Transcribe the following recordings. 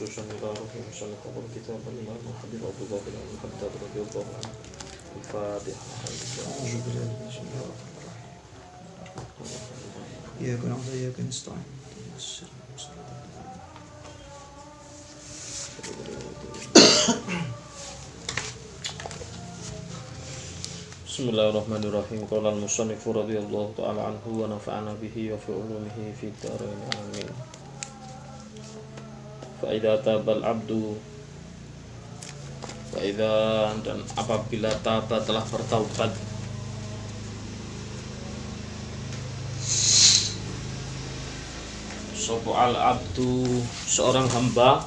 نرجو جميع روحهم شان كتاب الإمام الحبيب أبو ذر بن الحداد رضي الله عنه الفاتحة أعوذ بالله من الشيطان الرجيم إياك نعبد وإياك نستعين بسم الله الرحمن الرحيم قال المصنف رضي الله تعالى عنه ونفعنا به وفي علومه في الدارين آمين amin. Fa idza tabal abdu Fa idza dan apabila taba telah bertaubat Sopo al abdu seorang hamba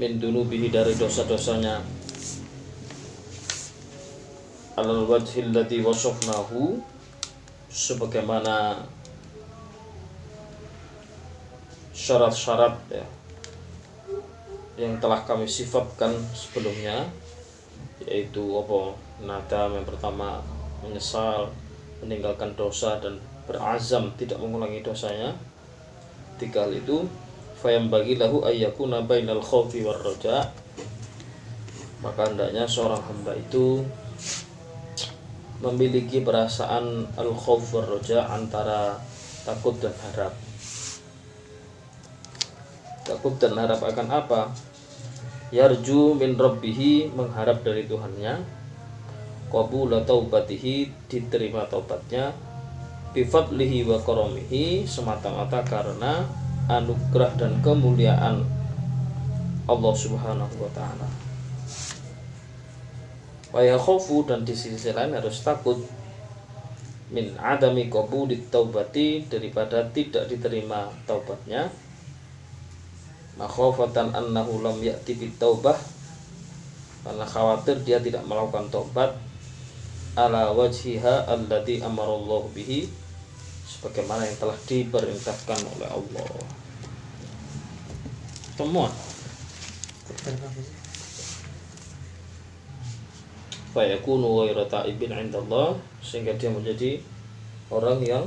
min dunubihi dari dosa-dosanya alal wajhil ladzi wasafnahu sebagaimana syarat-syarat ya yang telah kami sifatkan sebelumnya yaitu apa? Nadam yang pertama menyesal meninggalkan dosa dan berazam tidak mengulangi dosanya. Tiga hal itu fayam bagi lahu ayyakuna bainal khawfi war roja maka hendaknya seorang hamba itu memiliki perasaan al khawf war roja antara takut dan harap takut dan harap akan apa? Yarju min rabbihi mengharap dari Tuhannya. Qabula taubatihi diterima taubatnya. Bifadlihi wa karomihi semata-mata karena anugerah dan kemuliaan Allah Subhanahu wa taala. Wa yakhafu dan di sisi lain harus takut. Min adami qabuli taubati daripada tidak diterima taubatnya makhafatan annahu lam ya'ti bit taubah karena khawatir dia tidak melakukan taubat ala wajhiha allati amarallahu bihi sebagaimana yang telah diperintahkan oleh Allah. Temuan fayakunu ghairu ta'ibin 'indallah sehingga dia menjadi orang yang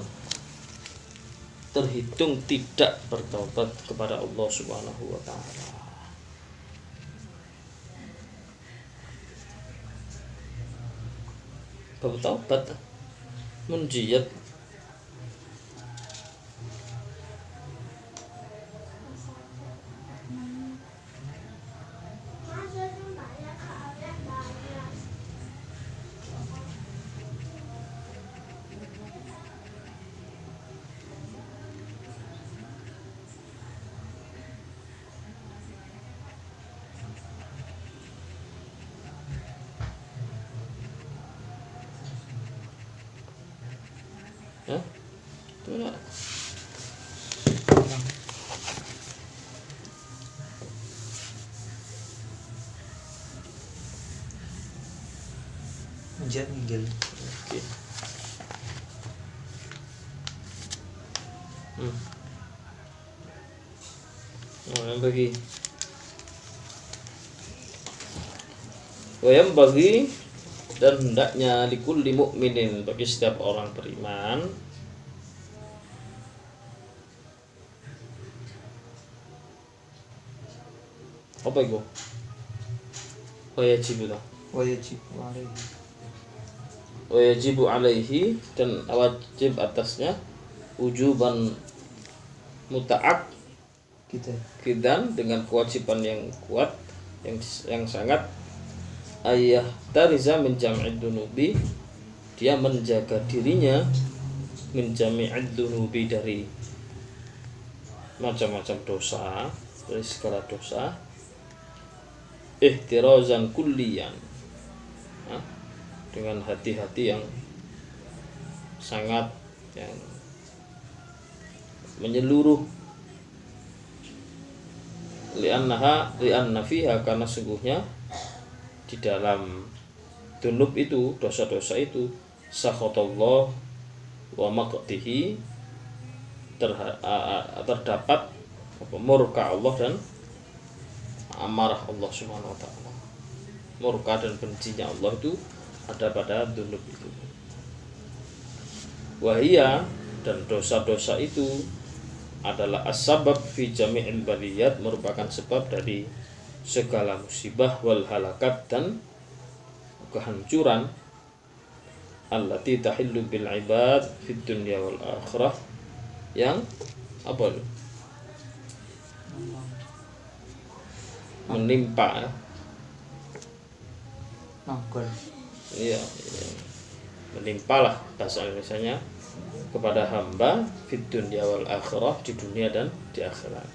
terhitung tidak bertobat kepada Allah Subhanahu wa taala. Bertobat menjiyat ya. Itu enggak? Menjat minggil. Oke. Hmm. Oh, yang bagi. Wayam bagi dan hendaknya likulli mukminin bagi setiap orang beriman apa itu? Wajib lah. Wajib alaihi. Wajibu alaihi dan wajib atasnya ujuban muta'ak Kita kidan dengan kewajiban yang kuat yang yang sangat. Ayah tariza min jam'id dunubi dia menjaga dirinya min jami'id dunubi dari macam-macam dosa dari segala dosa. Ihtirazan kulliyan. Hah? Dengan hati-hati yang sangat yang menyeluruh li'annaha li'anna fiha karena sungguhnya di dalam dunub itu dosa-dosa itu sakhatallah wa maqtihi terdapat apa, murka Allah dan amarah Allah Subhanahu wa taala. Murka dan bencinya Allah itu ada pada dunub itu. Wahia dan dosa-dosa itu adalah asbab fi jami'il baliyat merupakan sebab dari segala musibah wal halakat dan kehancuran allati tahillu bil ibad fid dunya wal akhirah yang apa itu? menimpa. Iya, iya. menimpalah bahasa Indonesia kepada hamba fit dunya wal akhirah di dunia dan di akhirat.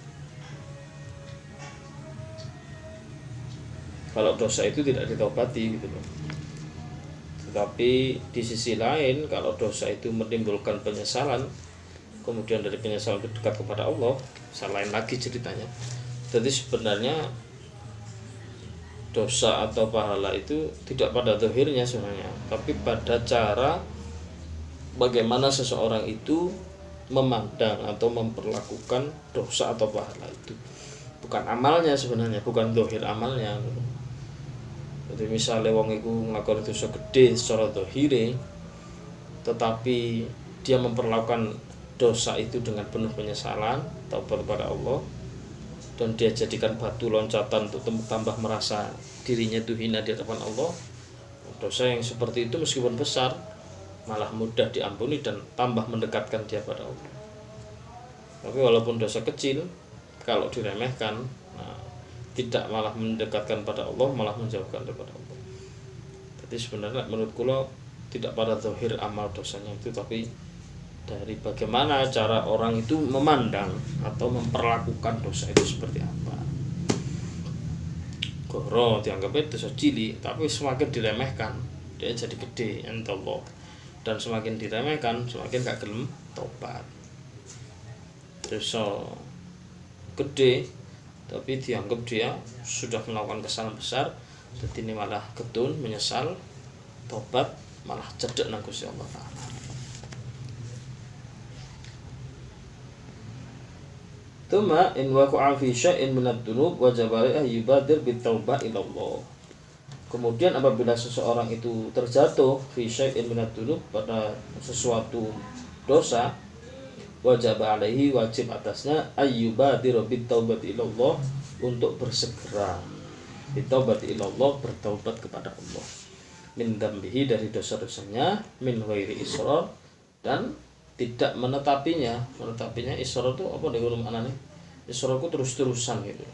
Kalau dosa itu tidak ditobati gitu loh. Tetapi di sisi lain kalau dosa itu menimbulkan penyesalan kemudian dari penyesalan itu dekat kepada Allah lain lagi ceritanya. Jadi sebenarnya dosa atau pahala itu tidak pada dohirnya sebenarnya tapi pada cara bagaimana seseorang itu memandang atau memperlakukan dosa atau pahala itu. Bukan amalnya sebenarnya bukan dohir amalnya. Jadi misalnya wong itu ngelakukan dosa gede secara dohire tetapi dia memperlakukan dosa itu dengan penuh penyesalan atau kepada Allah dan dia jadikan batu loncatan untuk tambah merasa dirinya itu hina di hadapan Allah dosa yang seperti itu meskipun besar malah mudah diampuni dan tambah mendekatkan dia pada Allah tapi walaupun dosa kecil kalau diremehkan nah, tidak malah mendekatkan pada Allah malah menjauhkan daripada Allah jadi sebenarnya menurut kulo tidak pada zahir amal dosanya itu tapi dari bagaimana cara orang itu memandang atau memperlakukan dosa itu seperti apa. Goro dianggap itu dosa cilik, tapi semakin diremehkan dia jadi gede, Allah. Dan semakin diremehkan, semakin gak gelem tobat. Dosa gede, tapi dianggap dia sudah melakukan kesalahan besar, jadi ini malah ketun, menyesal, tobat, malah cedek nang Allah Tuma in waqa'a fi syai'in min ad-dunub alaihi yubadir bitaubah ila Allah. Kemudian apabila seseorang itu terjatuh fi syai'in min ad-dunub pada sesuatu dosa wajib alaihi wajib atasnya ayyubadir bitaubat ila Allah untuk bersegera bitaubat ila Allah bertaubat kepada Allah min dambihi dari dosa-dosanya min ghairi israr dan tidak menetapinya menetapinya isra itu apa di gunung mana nih? Isra itu terus terusan gitu.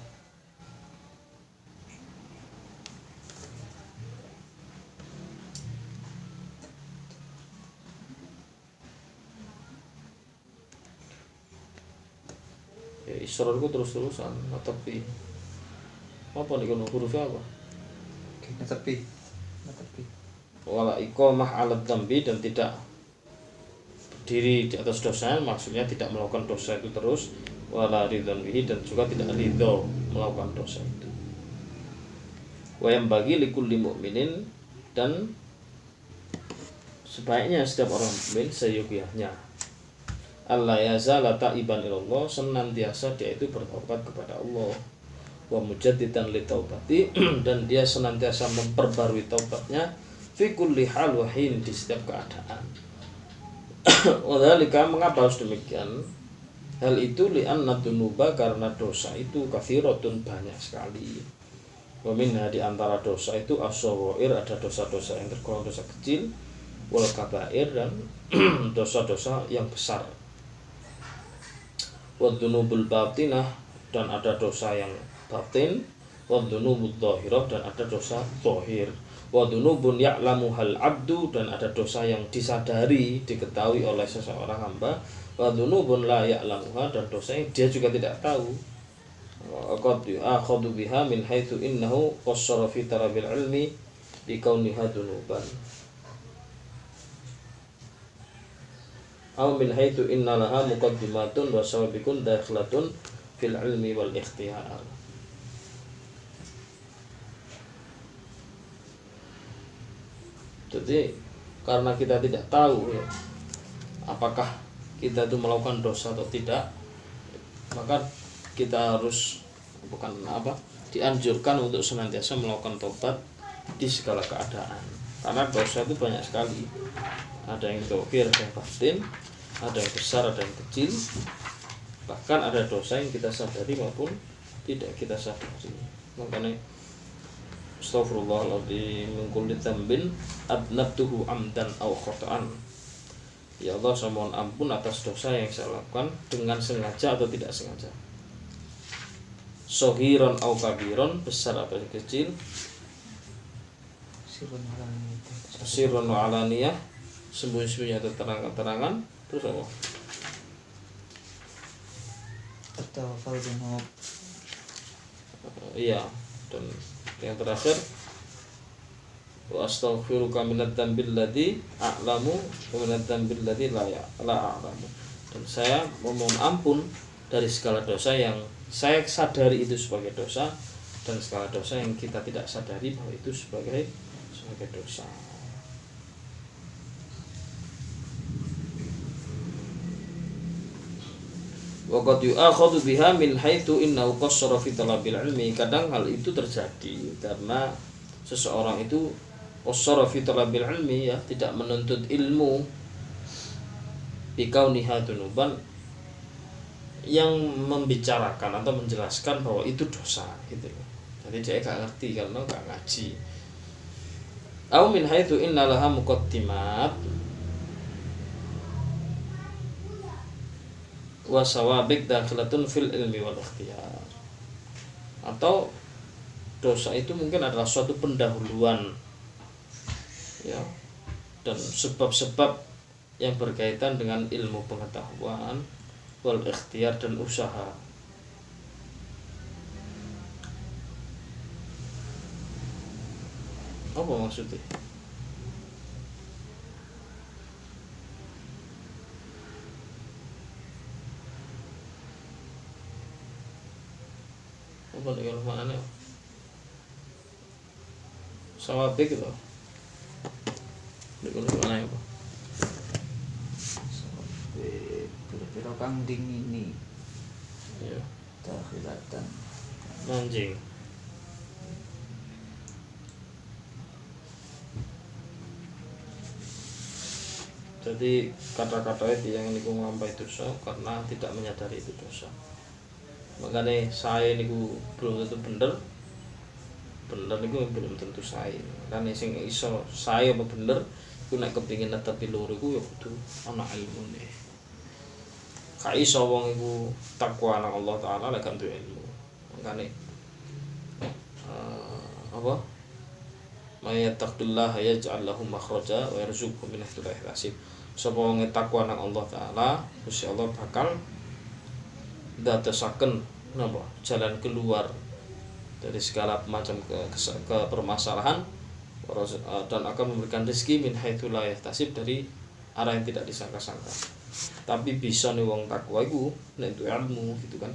Ya isra itu terus terusan tapi apa di gunung? Hurufnya apa? Tapi. Tapi. wala iqamah alat dambi dan tidak diri di atas dosa maksudnya tidak melakukan dosa itu terus wala ridhon bihi dan juga tidak ridho melakukan dosa itu. Wa yang bagi likulli mu'minin dan sebaiknya setiap orang mukmin seyogianya Allah yazala ta'iban ilallah senantiasa dia itu bertobat kepada Allah. Wa mujaddidan li taubati dan dia senantiasa memperbarui taubatnya fi kulli hal wahin di setiap keadaan Wadhalika mengapa harus demikian? Hal itu li'anna dunuba karena dosa itu kafiratun banyak sekali. Waminha di antara dosa itu asawair ada dosa-dosa yang tergolong dosa kecil wal kabair dan dosa-dosa yang besar. Wadunubul batinah dan ada dosa yang batin wadunubul dhahirah dan ada dosa zahir wa dunubun ya'lamu hal abdu dan ada dosa yang disadari diketahui oleh seseorang hamba. Wa dunubun la ya'lamuha dan dosa yang dia juga tidak tahu. Qad biha min haitsu innahu qassara fi tarabil ilmi bi kauniha dunuban. Aw min haitsu inna laha muqaddimatun wa dakhlatun fil ilmi wal ikhtiyar jadi karena kita tidak tahu ya, apakah kita itu melakukan dosa atau tidak maka kita harus bukan apa dianjurkan untuk senantiasa melakukan tobat di segala keadaan. Karena dosa itu banyak sekali. Ada yang dohir ada yang batin ada yang besar ada yang kecil. Bahkan ada dosa yang kita sadari maupun tidak kita sadari. Makanya Astagfirullahaladzim min kulli dzambin adnabtuhu amdan aw khata'an. Ya Allah, saya mohon ampun atas dosa yang saya lakukan dengan sengaja atau tidak sengaja. Sohiron au kabiron, besar atau kecil, sirron alaniyah, sembunyi-sembunyi atau terang-terangan, terus apa? Dunub. Iya, dan yang terakhir wa astaghfiruka dzambil ladzi a'lamu wa la ya- la a'lamu. Dan saya memohon ampun dari segala dosa yang saya sadari itu sebagai dosa dan segala dosa yang kita tidak sadari bahwa itu sebagai sebagai dosa. Waqad yu'akhadhu biha min haitsu innahu qassara fi talabil ilmi. Kadang hal itu terjadi karena seseorang itu qassara fi talabil ilmi ya, tidak menuntut ilmu bikauniha dunuban yang membicarakan atau menjelaskan bahwa itu dosa gitu loh. Jadi dia gak ngerti karena gak ngaji. Au min haitsu innalaha muqaddimat wasawabik dakhilatun fil ilmi wal ikhtiyar. Atau dosa itu mungkin adalah suatu pendahuluan ya dan sebab-sebab yang berkaitan dengan ilmu pengetahuan wal ikhtiar dan usaha. Apa maksudnya apa nih kalau mana sama big di kalau mana ya Pak? Sampai Pira-pira kang dingini. ya Dakhilatan. anjing jadi kata-kata itu yang niku nglampahi dosa karena tidak menyadari itu dosa makanya saya niku belum tentu bener. Bener niku belum tentu saya karena sing iso saya apa bener iku nek kepingin netepi loro iku ya kudu ana ilmu nih Gak iso wong iku takwa nang Allah taala lek duwe ilmu. Makanya eh, apa? Mayattaqillah yaj'al lahu makhraja wa yarzuqhu min haitsu la yahtasib. Sapa wong takwa nang Allah taala, Gusti Allah bakal dadosaken napa jalan keluar dari segala macam ke, ke, ke permasalahan eh, dan akan memberikan rezeki min haitsu la yahtasib dari arah yang tidak disangka-sangka. Tapi bisa nih wong takwa iku nek itu ilmu gitu kan.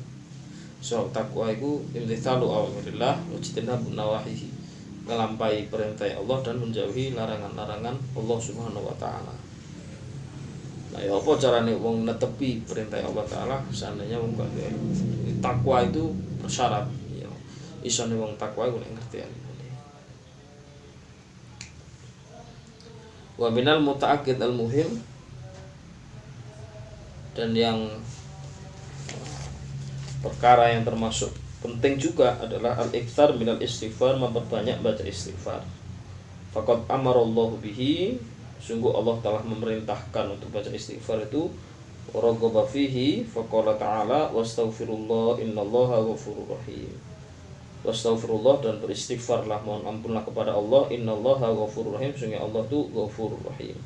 So takwa iku imtithalu awamirillah wa jitinabu nawahihi melampai perintah Allah dan menjauhi larangan-larangan Allah Subhanahu wa taala. Ya apa carane wong netepi perintah Allah taala seandainya wong gak. Takwa itu bersyarat ya. Isone wong takwa iku nek ngerti. Wa minal mutaakkid al muhim dan yang perkara yang termasuk penting juga adalah al iktar minal istighfar memperbanyak baca istighfar Fakat amarallahu bihi sungguh Allah telah memerintahkan untuk baca istighfar itu. Ragaba fihi faqala ta'ala wastaghfirullah innallaha ghafurur rahim. Wastaghfirullah dan beristighfarlah mohon ampunlah kepada Allah innallaha ghafurur rahim sungguh Allah itu ghafurur rahim.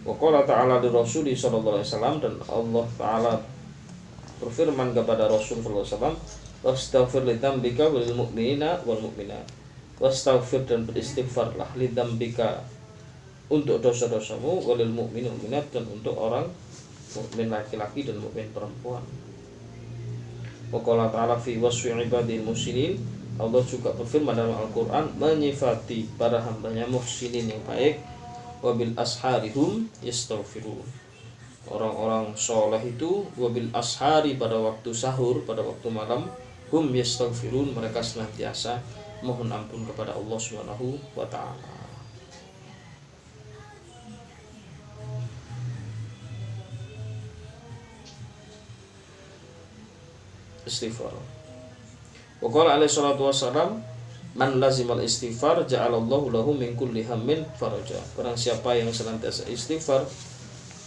Wa qala ta'ala di Rasuli sallallahu alaihi wasallam dan Allah taala berfirman kepada Rasul sallallahu alaihi wasallam wastaghfir li dzambika wal mu'minina wal mu'minat wastaghfir dan beristighfarlah li dzambika untuk dosa-dosamu walil mu'min mu'minat dan untuk orang mukmin laki-laki dan mukmin perempuan. Wa qala ta'ala fi wasfi ibadil muhsinin Allah juga berfirman dalam Al-Quran menyifati para hambanya muhsinin yang baik wabil asharihum yastaghfirun. Orang-orang soleh itu wabil ashari pada waktu sahur pada waktu malam hum yastaghfirun mereka senantiasa mohon ampun kepada Allah Subhanahu wa taala. Istighfar. Wa qala alaihi salatu wassalam man lazimal istighfar ja'alallahu lahu min kulli hammin faraja. Orang siapa yang senantiasa istighfar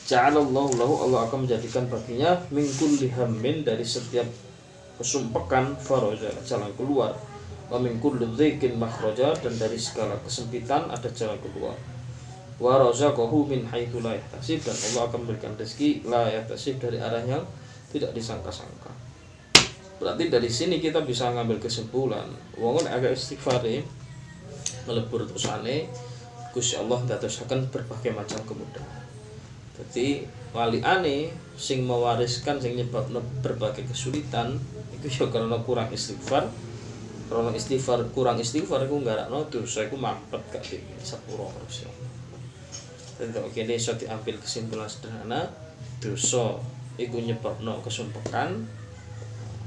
ja'alallahu lahu Allah akan menjadikan baginya min kulli hammin dari setiap kesumpekan faraja jalan keluar Wa min makhraja dan dari segala kesempitan ada jalan keluar. Wa razaqahu min haitsu dan Allah akan memberikan rezeki la yahtasib dari arah yang tidak disangka-sangka berarti dari sini kita bisa ngambil kesimpulan wong agak istighfar melebur terusane Gusti Allah ndadosaken berbagai macam kemudahan jadi wali ane sing mewariskan sing nyebabno berbagai kesulitan itu ya karena kurang istighfar karena istighfar kurang istighfar iku nggarakno dosa iku mampet gak di sepuro Allah jadi oke ini bisa diambil kesimpulan sederhana dosa iku nyebabno kesumpekan.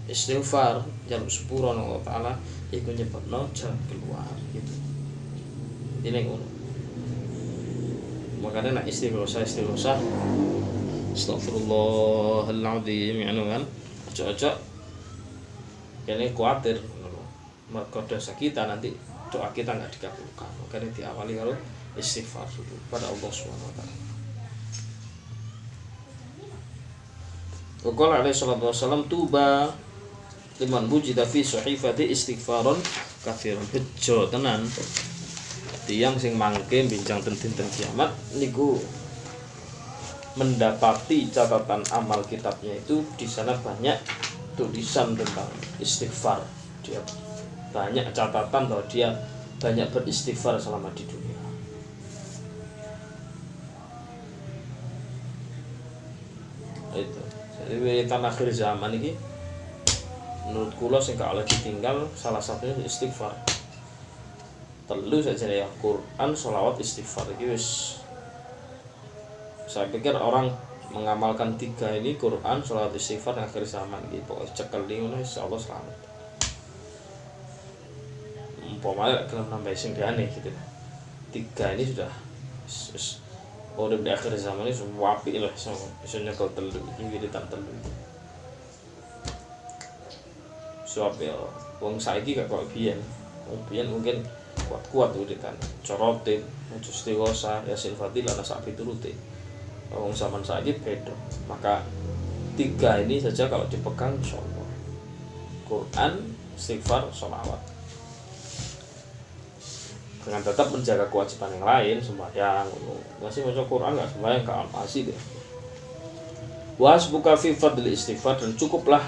Istighfar jaluk sepuro nang Allah taala iku nyebabno jalan keluar gitu. Ini ngono. Makanya nak istighosa istighosa Astagfirullahaladzim ya kan ojo-ojo ini khawatir mereka dosa kita nanti doa kita nggak dikabulkan. Makanya diawali kalau istighfar dulu pada Allah Subhanahu wa taala. Wakil alaihi salatu wassalam tuba liman wujida fi sahifati istighfaron kafiron bejo tenan. Tiang sing mangke bincang tentang kiamat niku mendapati catatan amal kitabnya itu di sana banyak tulisan tentang istighfar. Dia banyak catatan bahwa dia banyak beristighfar selama di dunia. Itu. Jadi tanah akhir zaman ini menurut kula sing oleh ditinggal salah satunya istighfar. Telu saja ya Quran sholawat istighfar. Wis. Saya pikir orang mengamalkan tiga ini Quran sholawat istighfar akhir zaman gitu pokoknya cekel ini insya Allah selamat umpamanya kalau nambah aneh gitu. Tiga ini sudah Oh, di akhir zaman ini semua api lah, semua kau telu, ini wiritan telu sebab ya wong saiki gak kok biyen. Wong biyen mungkin kuat-kuat uritan corotin mutus dewasa yasin fatilah nasa turute. Wong zaman saiki beda. Maka tiga ini saja kalau dipegang insyaallah Quran istighfar sholawat dengan tetap menjaga kewajiban yang lain sembahyang masih baca Quran nggak sembahyang ke masih deh was buka fi fadl istighfar dan cukuplah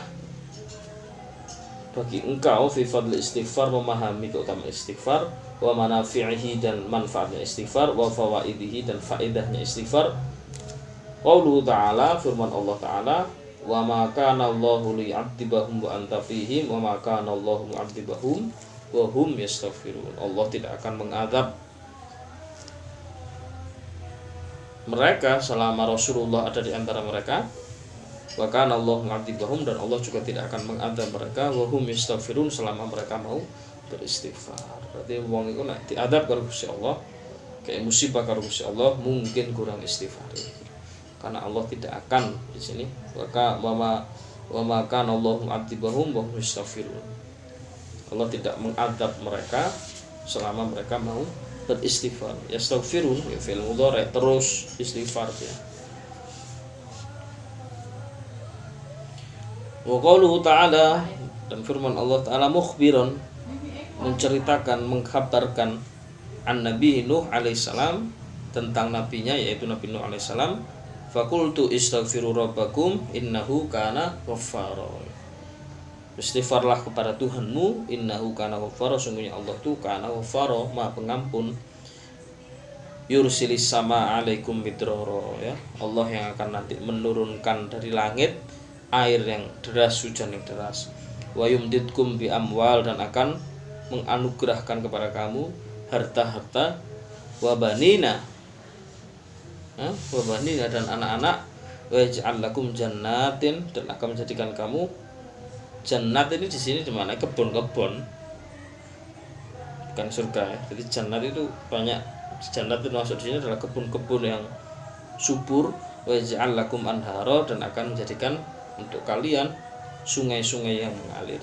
bagi engkau fi fadl istighfar memahami keutamaan istighfar wa manafi'ihi dan manfaatnya istighfar wa fawaidihi dan faedahnya istighfar. Qauluhu ta'ala firman Allah ta'ala wa ma kana Allahu wa anta fihim wa ma kana Allahu wa hum yastaghfirun Allah tidak akan mengadab mereka selama Rasulullah ada di antara mereka wa kana Allah mengadibahum dan Allah juga tidak akan mengadab mereka wa hum yastaghfirun selama mereka mau beristighfar. Berarti wong iku nek diadab karo Allah kayak musibah karo Allah mungkin kurang istighfar. Karena Allah tidak akan di sini wa ma wa ma kana Allah mu'adzibahum wa hum yastaghfirun. Allah tidak mengadab mereka selama mereka mau beristighfar. Yastaghfirun ya fil mudhari terus istighfar ya. Wa qauluhu ta'ala dan firman Allah taala mukhbiran menceritakan mengkabarkan an Nabi Nuh alaihissalam tentang nabinya yaitu Nabi Nuh alaihissalam fakultu istaghfiru rabbakum innahu kana ghaffara Istighfarlah kepada Tuhanmu innahu kana ghaffara sungguhnya Allah itu kana ghaffara Maha pengampun yursilis sama alaikum midroro ya Allah yang akan nanti menurunkan dari langit air yang deras, hujan yang deras. Wa yumditkum bi amwal dan akan menganugerahkan kepada kamu harta-harta wa banina. Wa banina dan anak-anak wa yaj'al lakum jannatin dan akan menjadikan kamu jannat ini di sini di mana? Kebun-kebun. Bukan surga ya. Jadi jannat itu banyak. Jannat itu masuk di sini adalah kebun-kebun yang subur. Wa yaj'al lakum anhara dan akan menjadikan untuk kalian sungai-sungai yang mengalir.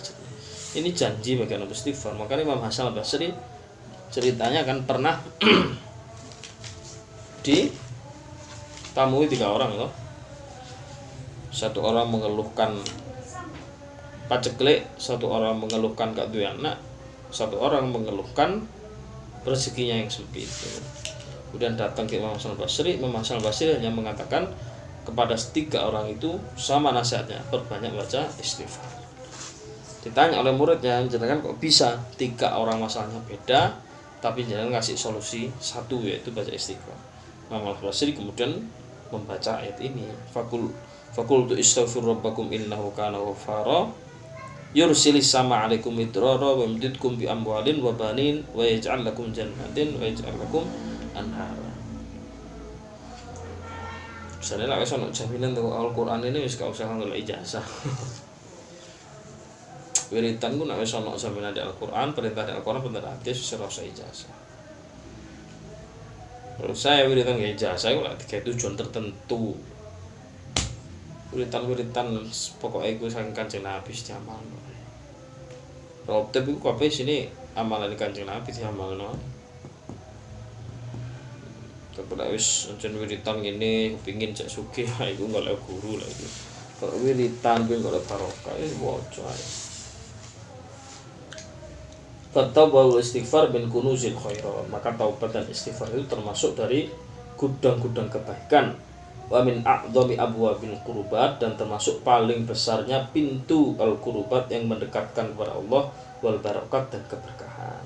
Ini janji bagi anak istighfar makanya Imam Hasan Basri ceritanya kan pernah di tamu tiga orang loh. Satu orang mengeluhkan paceklik satu orang mengeluhkan gak duwe anak satu orang mengeluhkan rezekinya yang sempit kemudian datang ke Imam Hasan Basri Imam Hasan Basri hanya mengatakan kepada tiga orang itu sama nasihatnya perbanyak baca istighfar. Ditanya oleh muridnya jangan kok bisa tiga orang masalahnya beda tapi jangan ngasih solusi satu yaitu baca istighfar? Imam Hasan Basri kemudian membaca ayat ini. Fakul Fakultu istaghfir rabbakum innahu kana ghafara yursilis sama alaikum midrara wa yumdidkum bi amwalin wa banin wa yaj'al lakum jannatin wa yaj'al lakum anhara. Misalnya lah ono jaminan tuh Al-Qur'an ini wis gak usah ngelok ijazah. Wiritan ku nek wis ono jaminan di Al-Qur'an, perintah di Al-Qur'an bener hadis wis usah ijazah. Terus saya wiritan gak ijazah, lah tiga tujuan tertentu wiritan-wiritan pokoknya itu sang kancing Nabi Rob tapi kabeh sini amalan kancing Nabi amal no. Tapi nek wis ancen wiritan ngene kepengin cek sugih iku golek guru lah itu. Kok wiritan kuwi golek barokah ya waca ae. Fatawbah istighfar bin kunuzil khairat. Maka taubat dan istighfar itu termasuk dari gudang-gudang kebaikan wa min a'dhami abwabil qurubat dan termasuk paling besarnya pintu al qurubat yang mendekatkan kepada Allah wal barakat dan keberkahan.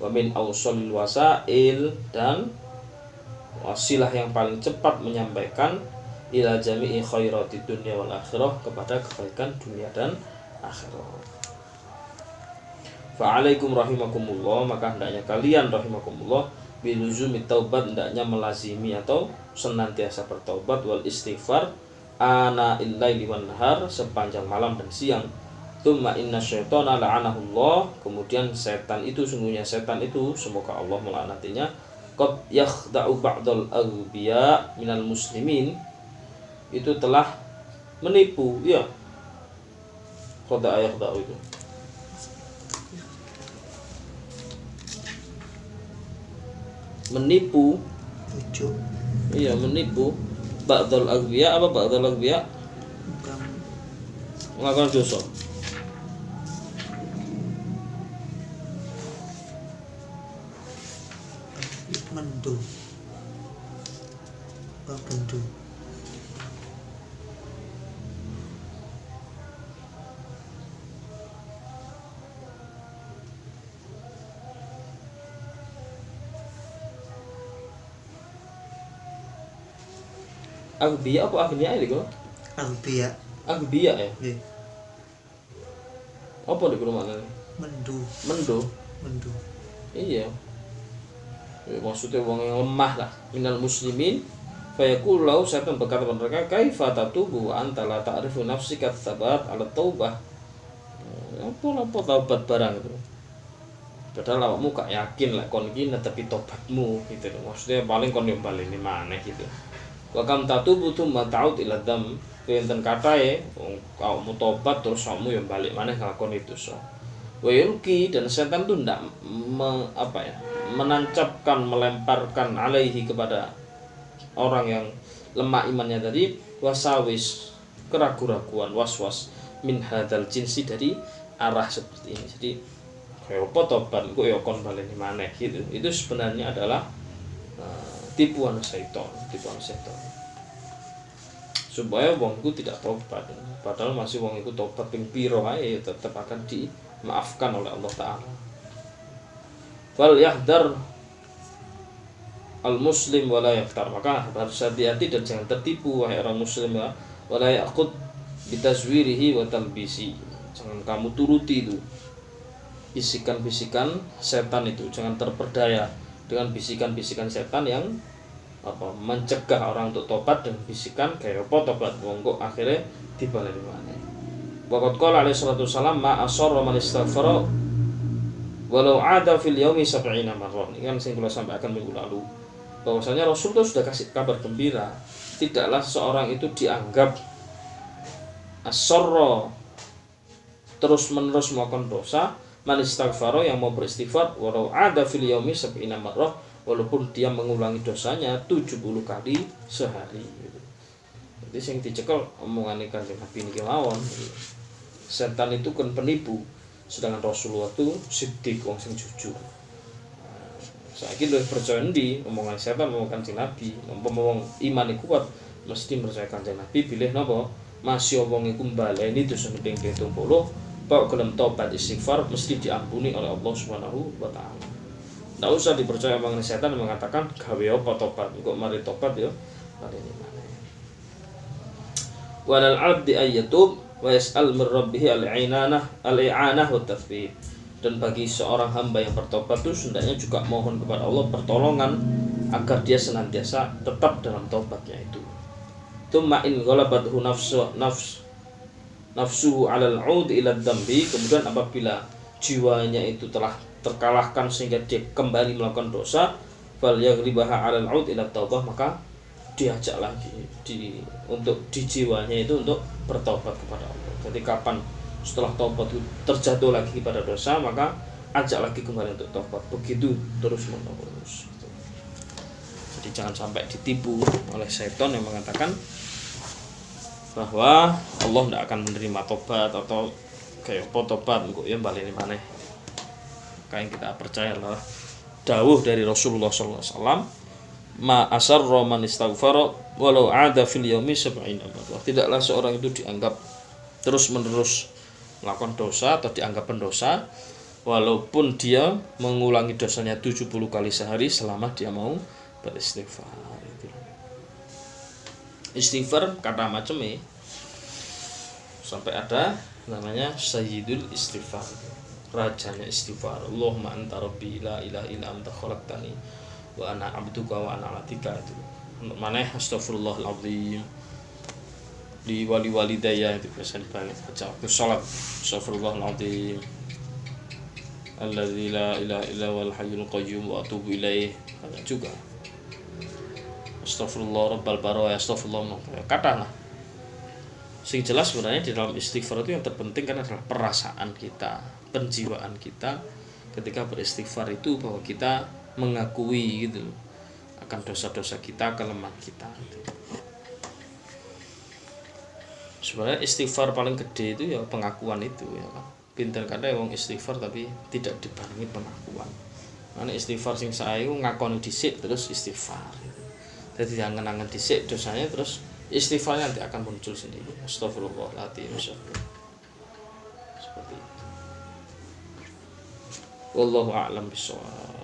Wa min awsalil wasail dan wasilah yang paling cepat menyampaikan ila jami'i khairati dunia wal akhirah kepada kebaikan dunia dan akhirat. Fa'alaikum rahimakumullah maka hendaknya kalian rahimakumullah biluzumi taubat hendaknya melazimi atau senantiasa bertaubat. Wal istighfar ana illaili wan nahar sepanjang malam dan siang. Tumma inna syaitana la'anahullah. Kemudian setan itu Sungguhnya setan itu Semoga Allah melaknatinya. Qad yakhda'u ba'dal aghbiya minal muslimin. Itu telah menipu Ya. Qad yakhda'u itu Menipu Tujuh. Iya menipu Ba'dal agbiya apa ba'dal agbiya Melakukan dosa mendu. Babendu. Agbiya apa agniya ini kok? Albiya. Agbiya ya Nggih. Apa di rumah ini? Mendu. Mendo Mendu. Iya Ya, Maksudnya wong yang lemah lah Minal muslimin Fayaqul lahu setan berkata kepada mereka Kaifa tatubu wa anta la ta'rifu nafsika thabat ala taubah Ya, Apa apa taubat barang itu Padahal awakmu gak yakin lah kon netepi tobatmu gitu loh. Maksudnya paling kon yo baleni maneh gitu. Wa kam tatubu tsumma ta'ud ila dzam. Enten katae wong awakmu tobat terus awakmu yo balik maneh nglakoni dosa. Wa yulki dan setan tuh ndak me, apa ya? menancapkan melemparkan alaihi kepada orang yang lemah imannya tadi wasawis keraguan-raguan was-was min hadal jinsi dari arah seperti ini. Jadi kayak apa tobat kok ya kon baleni maneh gitu. Itu sebenarnya adalah uh, tipuan syaitan, tipuan syaitan. Supaya wong itu tidak tobat. Padahal masih wong itu tobat ping piro ae tetap akan dimaafkan oleh Allah taala. Fal yahdar al muslim wala yaftar maka harus hati-hati dan jangan tertipu wahai orang muslim ya wala yaqud bitazwirihi wa talbisi jangan kamu turuti itu bisikan-bisikan setan itu jangan terperdaya dengan bisikan-bisikan setan yang apa mencegah orang untuk tobat dan bisikan kayak apa tobat monggo akhirnya dibalik mana. Waqat qala alaihi salatu wasalam ma asarra man istaghfara walau ada fil yaumi sab'ina marrah. Ini kan sing kula sampaikan minggu lalu. Bahwasanya Rasul itu sudah kasih kabar gembira. Tidaklah seorang itu dianggap asorro terus menerus melakukan dosa man istaghfaro yang mau beristighfar walau ada fil yaumi sab'ina marrah walaupun dia mengulangi dosanya 70 kali sehari. Jadi yang dicekel omongan kanjeng Nabi ini kemauan gitu. Setan itu kan penipu sedangkan Rasulullah itu siddiq wong sing jujur. Saya kira percaya di omongan setan omongan kanjeng Nabi, ngomong iman kuat mesti percaya kanjeng Nabi pilih nopo masih wong iku mbaleni dosa ping 70 kok gelem tobat istighfar mesti diampuni oleh Allah Subhanahu wa taala. Tidak usah dipercaya omongan setan mengatakan gawe apa tobat, kok mari tobat ya. Mari ini mana. Walal abdi ayyatub wa yas'al min rabbih al-i'anah al-i'anah wa. Dan bagi seorang hamba yang bertobat itu hendaknya juga mohon kepada Allah pertolongan agar dia senantiasa tetap dalam tobatnya itu. Tumma in ghalabathu nafsu nafs nafsuhu 'alal 'ud ila dambi kemudian apabila jiwanya itu telah terkalahkan sehingga dia kembali melakukan dosa fal yaghribaha 'alal 'ud ila taubah maka diajak lagi di untuk di jiwanya itu untuk bertobat kepada Allah. Jadi kapan setelah itu terjatuh lagi pada dosa maka ajak lagi kembali untuk tobat. Begitu terus menerus. Jadi jangan sampai ditipu oleh setan yang mengatakan bahwa Allah tidak akan menerima tobat atau kayak apa tobat kok ya balik ini mana kayak kita percaya lah. Dawuh dari Rasulullah SAW ma asar roman walau ada fil yaumi sab'ina tidaklah seorang itu dianggap terus menerus melakukan dosa atau dianggap pendosa walaupun dia mengulangi dosanya 70 kali sehari selama dia mau beristighfar itu istighfar kata macam ya sampai ada namanya sayyidul istighfar rajanya istighfar. Allahumma anta rabbi la ilaha illa anta khalaqtani wa ana abduka wa ana alatika itu. Mana astagfirullahaladzim di wali-wali daya itu biasa dipanggil baca. Waktu sholat astagfirullahaladzim alladzi la ilaha illa wal hayyul qayyum wa atubu ilaih banyak juga astagfirullah rabbal baraya astagfirullah kata lah sing jelas sebenarnya di dalam istighfar itu yang terpenting kan adalah perasaan kita penjiwaan kita ketika beristighfar itu bahwa kita mengakui gitu akan dosa-dosa kita kelemahan kita gitu. sebenarnya istighfar paling gede itu ya pengakuan itu ya kan pinter kadang wong istighfar tapi tidak dibarengi pengakuan mana istighfar sing saya ngakoni disik terus istighfar gitu. Jadi jangan angan disik dosanya terus istighfarnya nanti akan muncul sendiri. Astagfirullahaladzim seperti itu. Wallahu a'lam bishawab